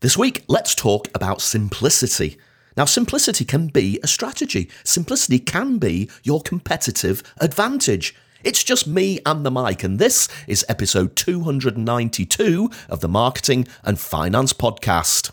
This week, let's talk about simplicity. Now, simplicity can be a strategy. Simplicity can be your competitive advantage. It's just me and the mic, and this is episode 292 of the Marketing and Finance Podcast.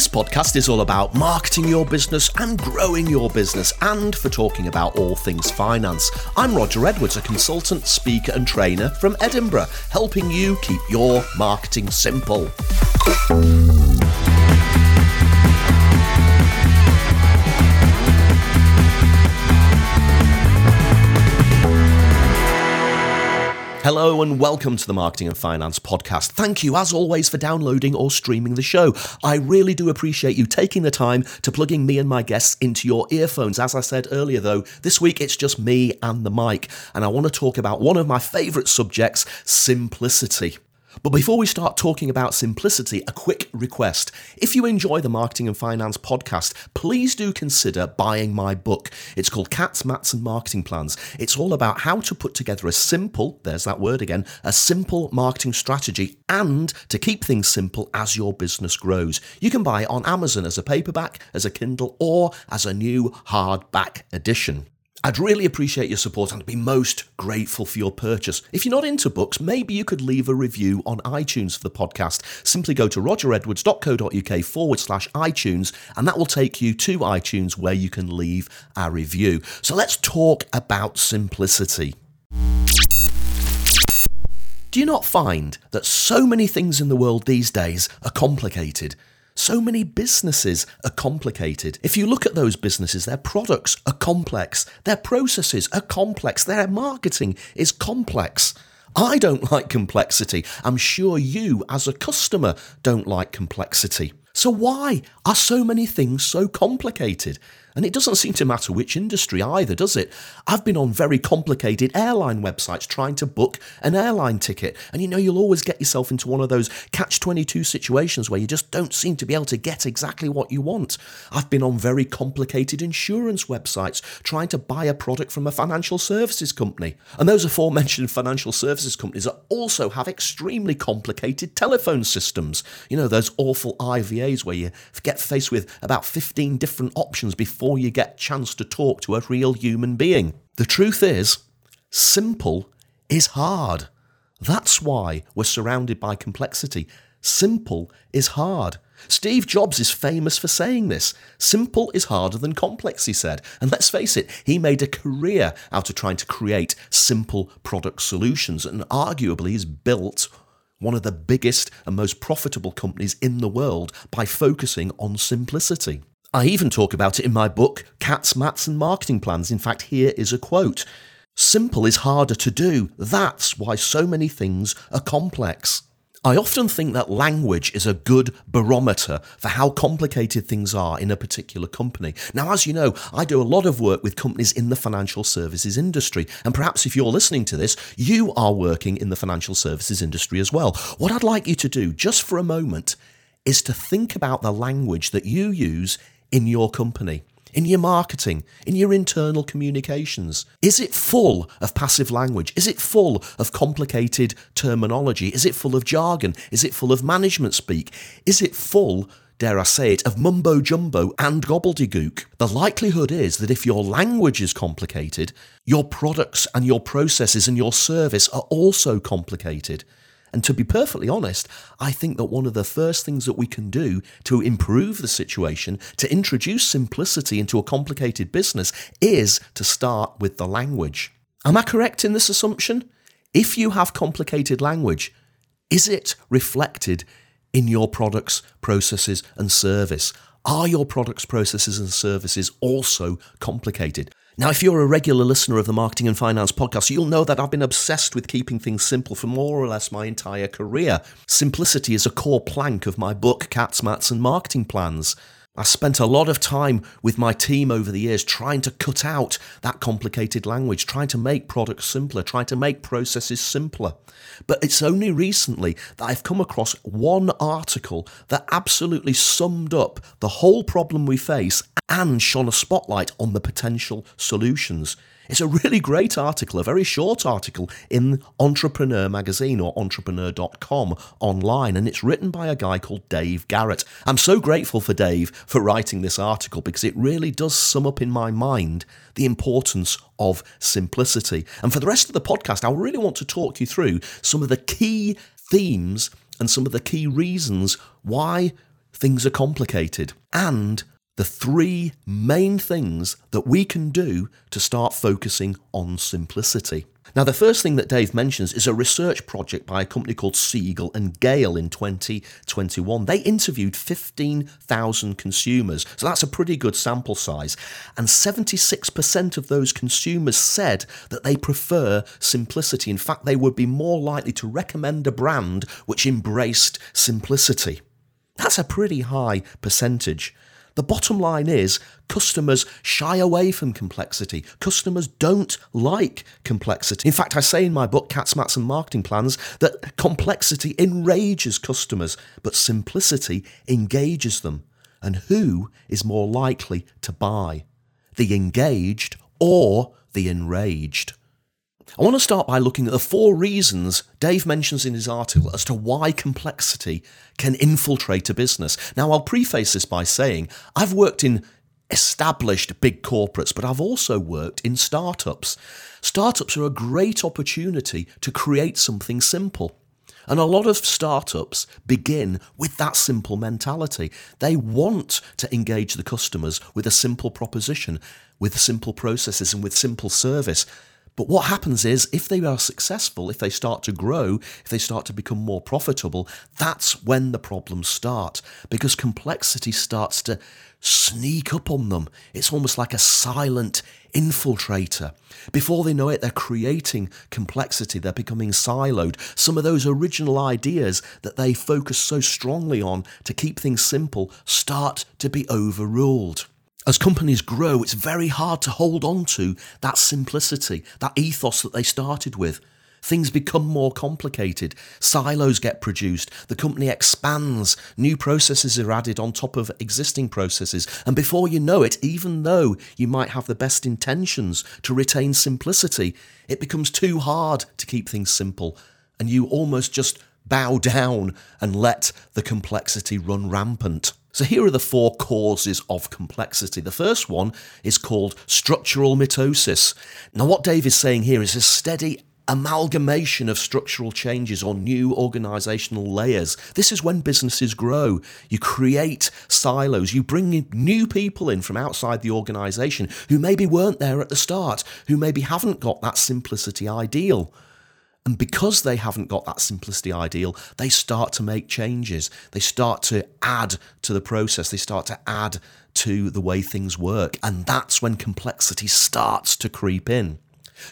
This podcast is all about marketing your business and growing your business, and for talking about all things finance. I'm Roger Edwards, a consultant, speaker, and trainer from Edinburgh, helping you keep your marketing simple. Hello and welcome to the Marketing and Finance Podcast. Thank you, as always, for downloading or streaming the show. I really do appreciate you taking the time to plugging me and my guests into your earphones. As I said earlier, though, this week it's just me and the mic, and I want to talk about one of my favourite subjects simplicity. But before we start talking about simplicity, a quick request. If you enjoy the Marketing and Finance podcast, please do consider buying my book. It's called Cats, Mats and Marketing Plans. It's all about how to put together a simple, there's that word again, a simple marketing strategy and to keep things simple as your business grows. You can buy it on Amazon as a paperback, as a Kindle, or as a new hardback edition. I'd really appreciate your support and be most grateful for your purchase. If you're not into books, maybe you could leave a review on iTunes for the podcast. Simply go to rogeredwards.co.uk forward slash iTunes, and that will take you to iTunes where you can leave a review. So let's talk about simplicity. Do you not find that so many things in the world these days are complicated? So many businesses are complicated. If you look at those businesses, their products are complex, their processes are complex, their marketing is complex. I don't like complexity. I'm sure you, as a customer, don't like complexity. So, why are so many things so complicated? And it doesn't seem to matter which industry either, does it? I've been on very complicated airline websites trying to book an airline ticket. And you know, you'll always get yourself into one of those catch 22 situations where you just don't seem to be able to get exactly what you want. I've been on very complicated insurance websites trying to buy a product from a financial services company. And those aforementioned financial services companies also have extremely complicated telephone systems. You know, those awful IVAs where you get faced with about 15 different options before before you get a chance to talk to a real human being. The truth is, simple is hard. That's why we're surrounded by complexity. Simple is hard. Steve Jobs is famous for saying this. Simple is harder than complex, he said. And let's face it, he made a career out of trying to create simple product solutions and arguably has built one of the biggest and most profitable companies in the world by focusing on simplicity. I even talk about it in my book, Cats, Mats and Marketing Plans. In fact, here is a quote Simple is harder to do. That's why so many things are complex. I often think that language is a good barometer for how complicated things are in a particular company. Now, as you know, I do a lot of work with companies in the financial services industry. And perhaps if you're listening to this, you are working in the financial services industry as well. What I'd like you to do, just for a moment, is to think about the language that you use in your company, in your marketing, in your internal communications? Is it full of passive language? Is it full of complicated terminology? Is it full of jargon? Is it full of management speak? Is it full dare I say it, of mumbo jumbo and gobbledygook. The likelihood is that if your language is complicated, your products and your processes and your service are also complicated. And to be perfectly honest, I think that one of the first things that we can do to improve the situation, to introduce simplicity into a complicated business, is to start with the language. Am I correct in this assumption? If you have complicated language, is it reflected in your products, processes, and service? Are your products, processes, and services also complicated? Now, if you're a regular listener of the Marketing and Finance podcast, you'll know that I've been obsessed with keeping things simple for more or less my entire career. Simplicity is a core plank of my book, Cats, Mats, and Marketing Plans. I spent a lot of time with my team over the years trying to cut out that complicated language, trying to make products simpler, trying to make processes simpler. But it's only recently that I've come across one article that absolutely summed up the whole problem we face and shone a spotlight on the potential solutions. It's a really great article, a very short article in Entrepreneur Magazine or entrepreneur.com online, and it's written by a guy called Dave Garrett. I'm so grateful for Dave for writing this article because it really does sum up in my mind the importance of simplicity. And for the rest of the podcast, I really want to talk you through some of the key themes and some of the key reasons why things are complicated and the three main things that we can do to start focusing on simplicity. Now, the first thing that Dave mentions is a research project by a company called Siegel and Gale in 2021. They interviewed 15,000 consumers, so that's a pretty good sample size. And 76% of those consumers said that they prefer simplicity. In fact, they would be more likely to recommend a brand which embraced simplicity. That's a pretty high percentage. The bottom line is customers shy away from complexity. Customers don't like complexity. In fact, I say in my book, Cats, Mats and Marketing Plans, that complexity enrages customers, but simplicity engages them. And who is more likely to buy? The engaged or the enraged? I want to start by looking at the four reasons Dave mentions in his article as to why complexity can infiltrate a business. Now, I'll preface this by saying I've worked in established big corporates, but I've also worked in startups. Startups are a great opportunity to create something simple. And a lot of startups begin with that simple mentality. They want to engage the customers with a simple proposition, with simple processes, and with simple service. But what happens is, if they are successful, if they start to grow, if they start to become more profitable, that's when the problems start because complexity starts to sneak up on them. It's almost like a silent infiltrator. Before they know it, they're creating complexity, they're becoming siloed. Some of those original ideas that they focus so strongly on to keep things simple start to be overruled. As companies grow, it's very hard to hold on to that simplicity, that ethos that they started with. Things become more complicated. Silos get produced. The company expands. New processes are added on top of existing processes. And before you know it, even though you might have the best intentions to retain simplicity, it becomes too hard to keep things simple. And you almost just bow down and let the complexity run rampant. So, here are the four causes of complexity. The first one is called structural mitosis. Now, what Dave is saying here is a steady amalgamation of structural changes or new organizational layers. This is when businesses grow. You create silos, you bring new people in from outside the organization who maybe weren't there at the start, who maybe haven't got that simplicity ideal. And because they haven't got that simplicity ideal, they start to make changes. They start to add to the process. They start to add to the way things work. And that's when complexity starts to creep in.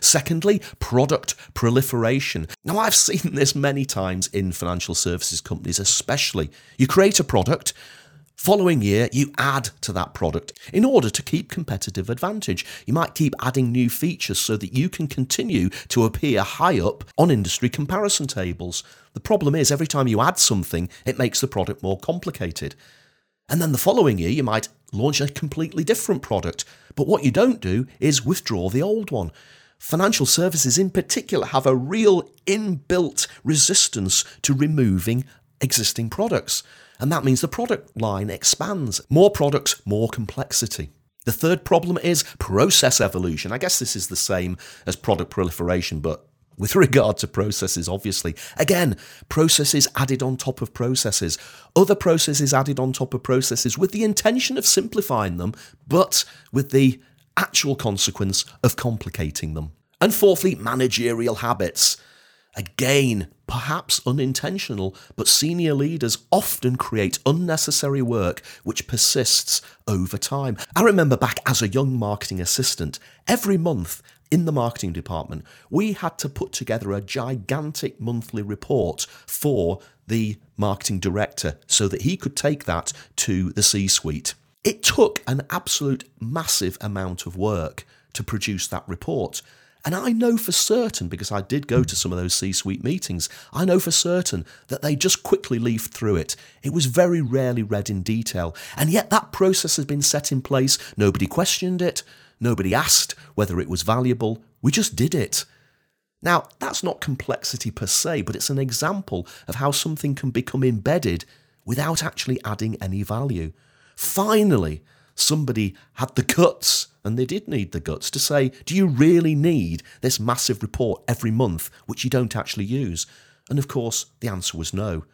Secondly, product proliferation. Now, I've seen this many times in financial services companies, especially. You create a product, Following year, you add to that product in order to keep competitive advantage. You might keep adding new features so that you can continue to appear high up on industry comparison tables. The problem is, every time you add something, it makes the product more complicated. And then the following year, you might launch a completely different product. But what you don't do is withdraw the old one. Financial services, in particular, have a real inbuilt resistance to removing existing products. And that means the product line expands. More products, more complexity. The third problem is process evolution. I guess this is the same as product proliferation, but with regard to processes, obviously. Again, processes added on top of processes, other processes added on top of processes with the intention of simplifying them, but with the actual consequence of complicating them. And fourthly, managerial habits. Again, perhaps unintentional, but senior leaders often create unnecessary work which persists over time. I remember back as a young marketing assistant, every month in the marketing department, we had to put together a gigantic monthly report for the marketing director so that he could take that to the C suite. It took an absolute massive amount of work to produce that report. And I know for certain, because I did go to some of those C suite meetings, I know for certain that they just quickly leafed through it. It was very rarely read in detail. And yet that process has been set in place. Nobody questioned it. Nobody asked whether it was valuable. We just did it. Now, that's not complexity per se, but it's an example of how something can become embedded without actually adding any value. Finally, somebody had the guts, and they did need the guts, to say, Do you really need this massive report every month, which you don't actually use? And of course, the answer was no.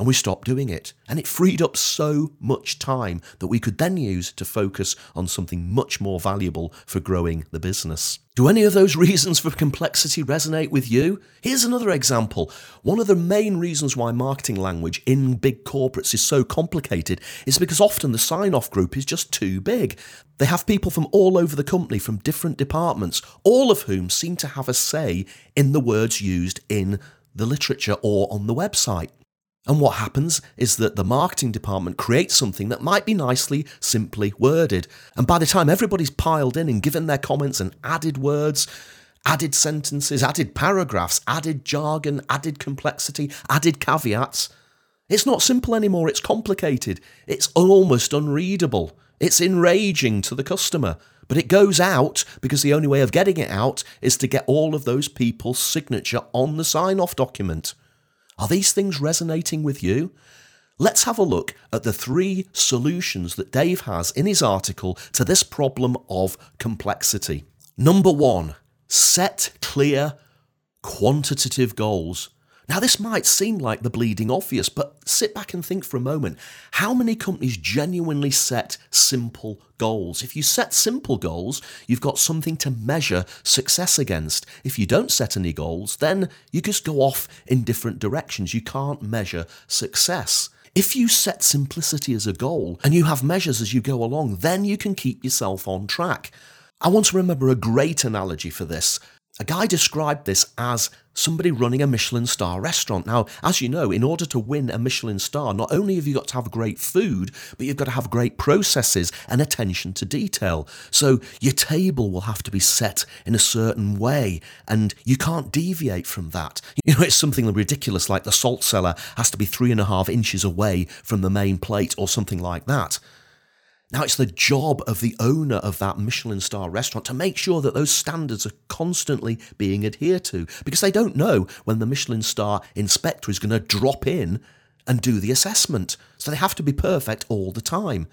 And we stopped doing it. And it freed up so much time that we could then use to focus on something much more valuable for growing the business. Do any of those reasons for complexity resonate with you? Here's another example. One of the main reasons why marketing language in big corporates is so complicated is because often the sign off group is just too big. They have people from all over the company, from different departments, all of whom seem to have a say in the words used in the literature or on the website. And what happens is that the marketing department creates something that might be nicely, simply worded. And by the time everybody's piled in and given their comments and added words, added sentences, added paragraphs, added jargon, added complexity, added caveats, it's not simple anymore, it's complicated. It's almost unreadable. It's enraging to the customer. But it goes out because the only way of getting it out is to get all of those people's signature on the sign off document. Are these things resonating with you? Let's have a look at the three solutions that Dave has in his article to this problem of complexity. Number one, set clear quantitative goals. Now, this might seem like the bleeding obvious, but sit back and think for a moment. How many companies genuinely set simple goals? If you set simple goals, you've got something to measure success against. If you don't set any goals, then you just go off in different directions. You can't measure success. If you set simplicity as a goal and you have measures as you go along, then you can keep yourself on track. I want to remember a great analogy for this. A guy described this as somebody running a Michelin star restaurant. Now, as you know, in order to win a Michelin star, not only have you got to have great food, but you've got to have great processes and attention to detail. So your table will have to be set in a certain way, and you can't deviate from that. You know, it's something ridiculous like the salt cellar has to be three and a half inches away from the main plate or something like that. Now, it's the job of the owner of that Michelin star restaurant to make sure that those standards are constantly being adhered to because they don't know when the Michelin star inspector is going to drop in and do the assessment. So they have to be perfect all the time.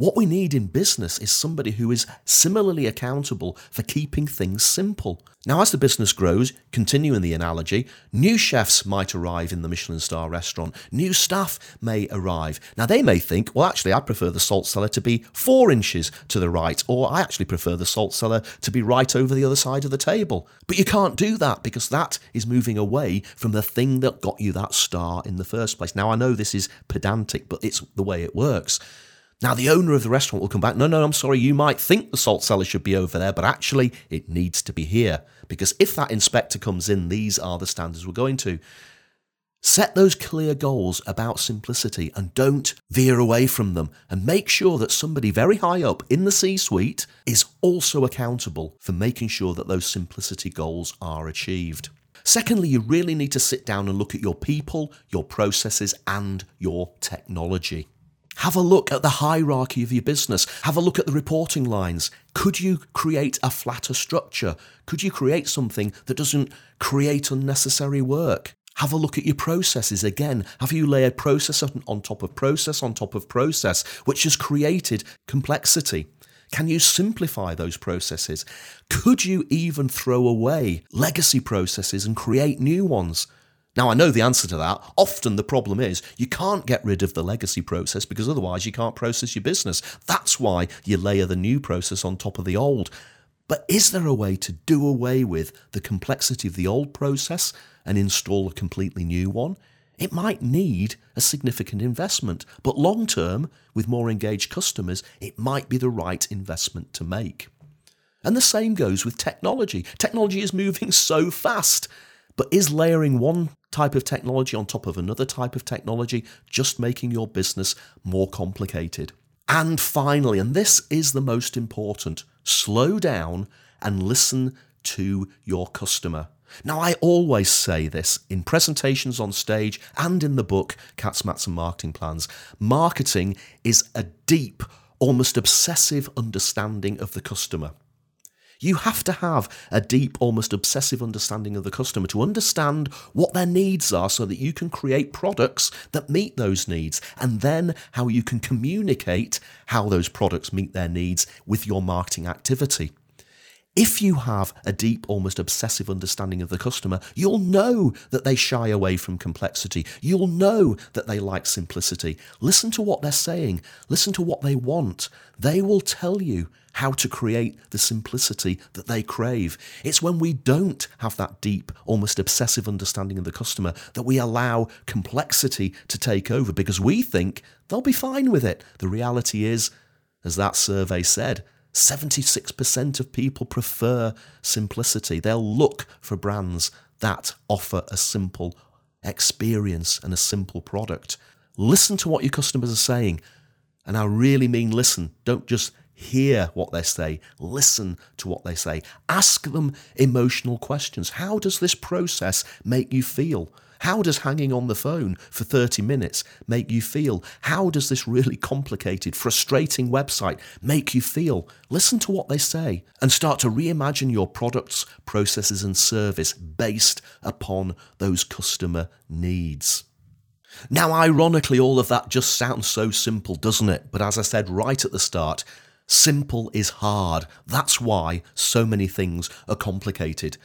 What we need in business is somebody who is similarly accountable for keeping things simple. Now, as the business grows, continuing the analogy, new chefs might arrive in the Michelin star restaurant, new staff may arrive. Now, they may think, well, actually, I prefer the salt cellar to be four inches to the right, or I actually prefer the salt cellar to be right over the other side of the table. But you can't do that because that is moving away from the thing that got you that star in the first place. Now, I know this is pedantic, but it's the way it works. Now, the owner of the restaurant will come back. No, no, I'm sorry. You might think the salt cellar should be over there, but actually, it needs to be here. Because if that inspector comes in, these are the standards we're going to. Set those clear goals about simplicity and don't veer away from them. And make sure that somebody very high up in the C suite is also accountable for making sure that those simplicity goals are achieved. Secondly, you really need to sit down and look at your people, your processes, and your technology. Have a look at the hierarchy of your business. Have a look at the reporting lines. Could you create a flatter structure? Could you create something that doesn't create unnecessary work? Have a look at your processes again. Have you layered process on top of process on top of process, which has created complexity? Can you simplify those processes? Could you even throw away legacy processes and create new ones? Now, I know the answer to that. Often the problem is you can't get rid of the legacy process because otherwise you can't process your business. That's why you layer the new process on top of the old. But is there a way to do away with the complexity of the old process and install a completely new one? It might need a significant investment, but long term, with more engaged customers, it might be the right investment to make. And the same goes with technology. Technology is moving so fast. But is layering one type of technology on top of another type of technology just making your business more complicated? And finally, and this is the most important, slow down and listen to your customer. Now, I always say this in presentations on stage and in the book, Cats, Mats and Marketing Plans. Marketing is a deep, almost obsessive understanding of the customer. You have to have a deep, almost obsessive understanding of the customer to understand what their needs are so that you can create products that meet those needs, and then how you can communicate how those products meet their needs with your marketing activity. If you have a deep, almost obsessive understanding of the customer, you'll know that they shy away from complexity. You'll know that they like simplicity. Listen to what they're saying, listen to what they want. They will tell you how to create the simplicity that they crave. It's when we don't have that deep, almost obsessive understanding of the customer that we allow complexity to take over because we think they'll be fine with it. The reality is, as that survey said, 76% of people prefer simplicity. They'll look for brands that offer a simple experience and a simple product. Listen to what your customers are saying. And I really mean listen. Don't just hear what they say, listen to what they say. Ask them emotional questions. How does this process make you feel? How does hanging on the phone for 30 minutes make you feel? How does this really complicated, frustrating website make you feel? Listen to what they say and start to reimagine your products, processes, and service based upon those customer needs. Now, ironically, all of that just sounds so simple, doesn't it? But as I said right at the start, simple is hard. That's why so many things are complicated.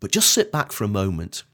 But just sit back for a moment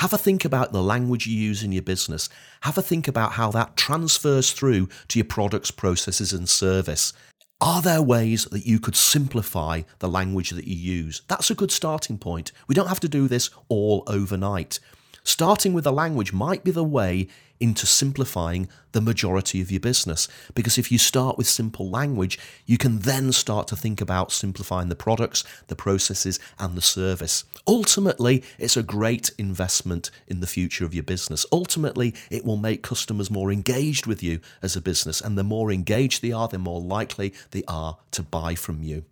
have a think about the language you use in your business. Have a think about how that transfers through to your products, processes, and service. Are there ways that you could simplify the language that you use? That's a good starting point. We don't have to do this all overnight. Starting with the language might be the way into simplifying the majority of your business. Because if you start with simple language, you can then start to think about simplifying the products, the processes, and the service. Ultimately, it's a great investment in the future of your business. Ultimately, it will make customers more engaged with you as a business. And the more engaged they are, the more likely they are to buy from you.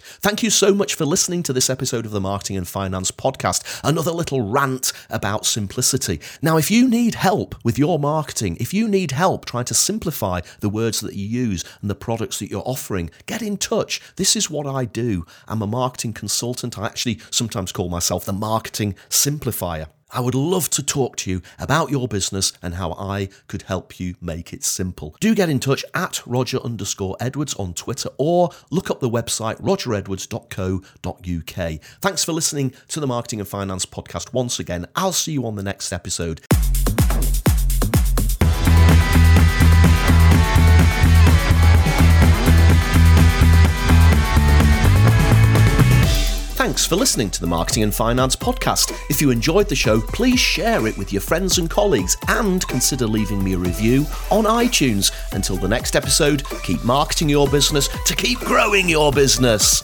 Thank you so much for listening to this episode of the Marketing and Finance Podcast. Another little rant about simplicity. Now, if you need help with your marketing, if you need help trying to simplify the words that you use and the products that you're offering, get in touch. This is what I do. I'm a marketing consultant. I actually sometimes call myself the marketing simplifier. I would love to talk to you about your business and how I could help you make it simple. Do get in touch at Roger underscore Edwards on Twitter or look up the website rogeredwards.co.uk. Thanks for listening to the Marketing and Finance podcast once again. I'll see you on the next episode. Thanks for listening to the Marketing and Finance Podcast. If you enjoyed the show, please share it with your friends and colleagues and consider leaving me a review on iTunes. Until the next episode, keep marketing your business to keep growing your business.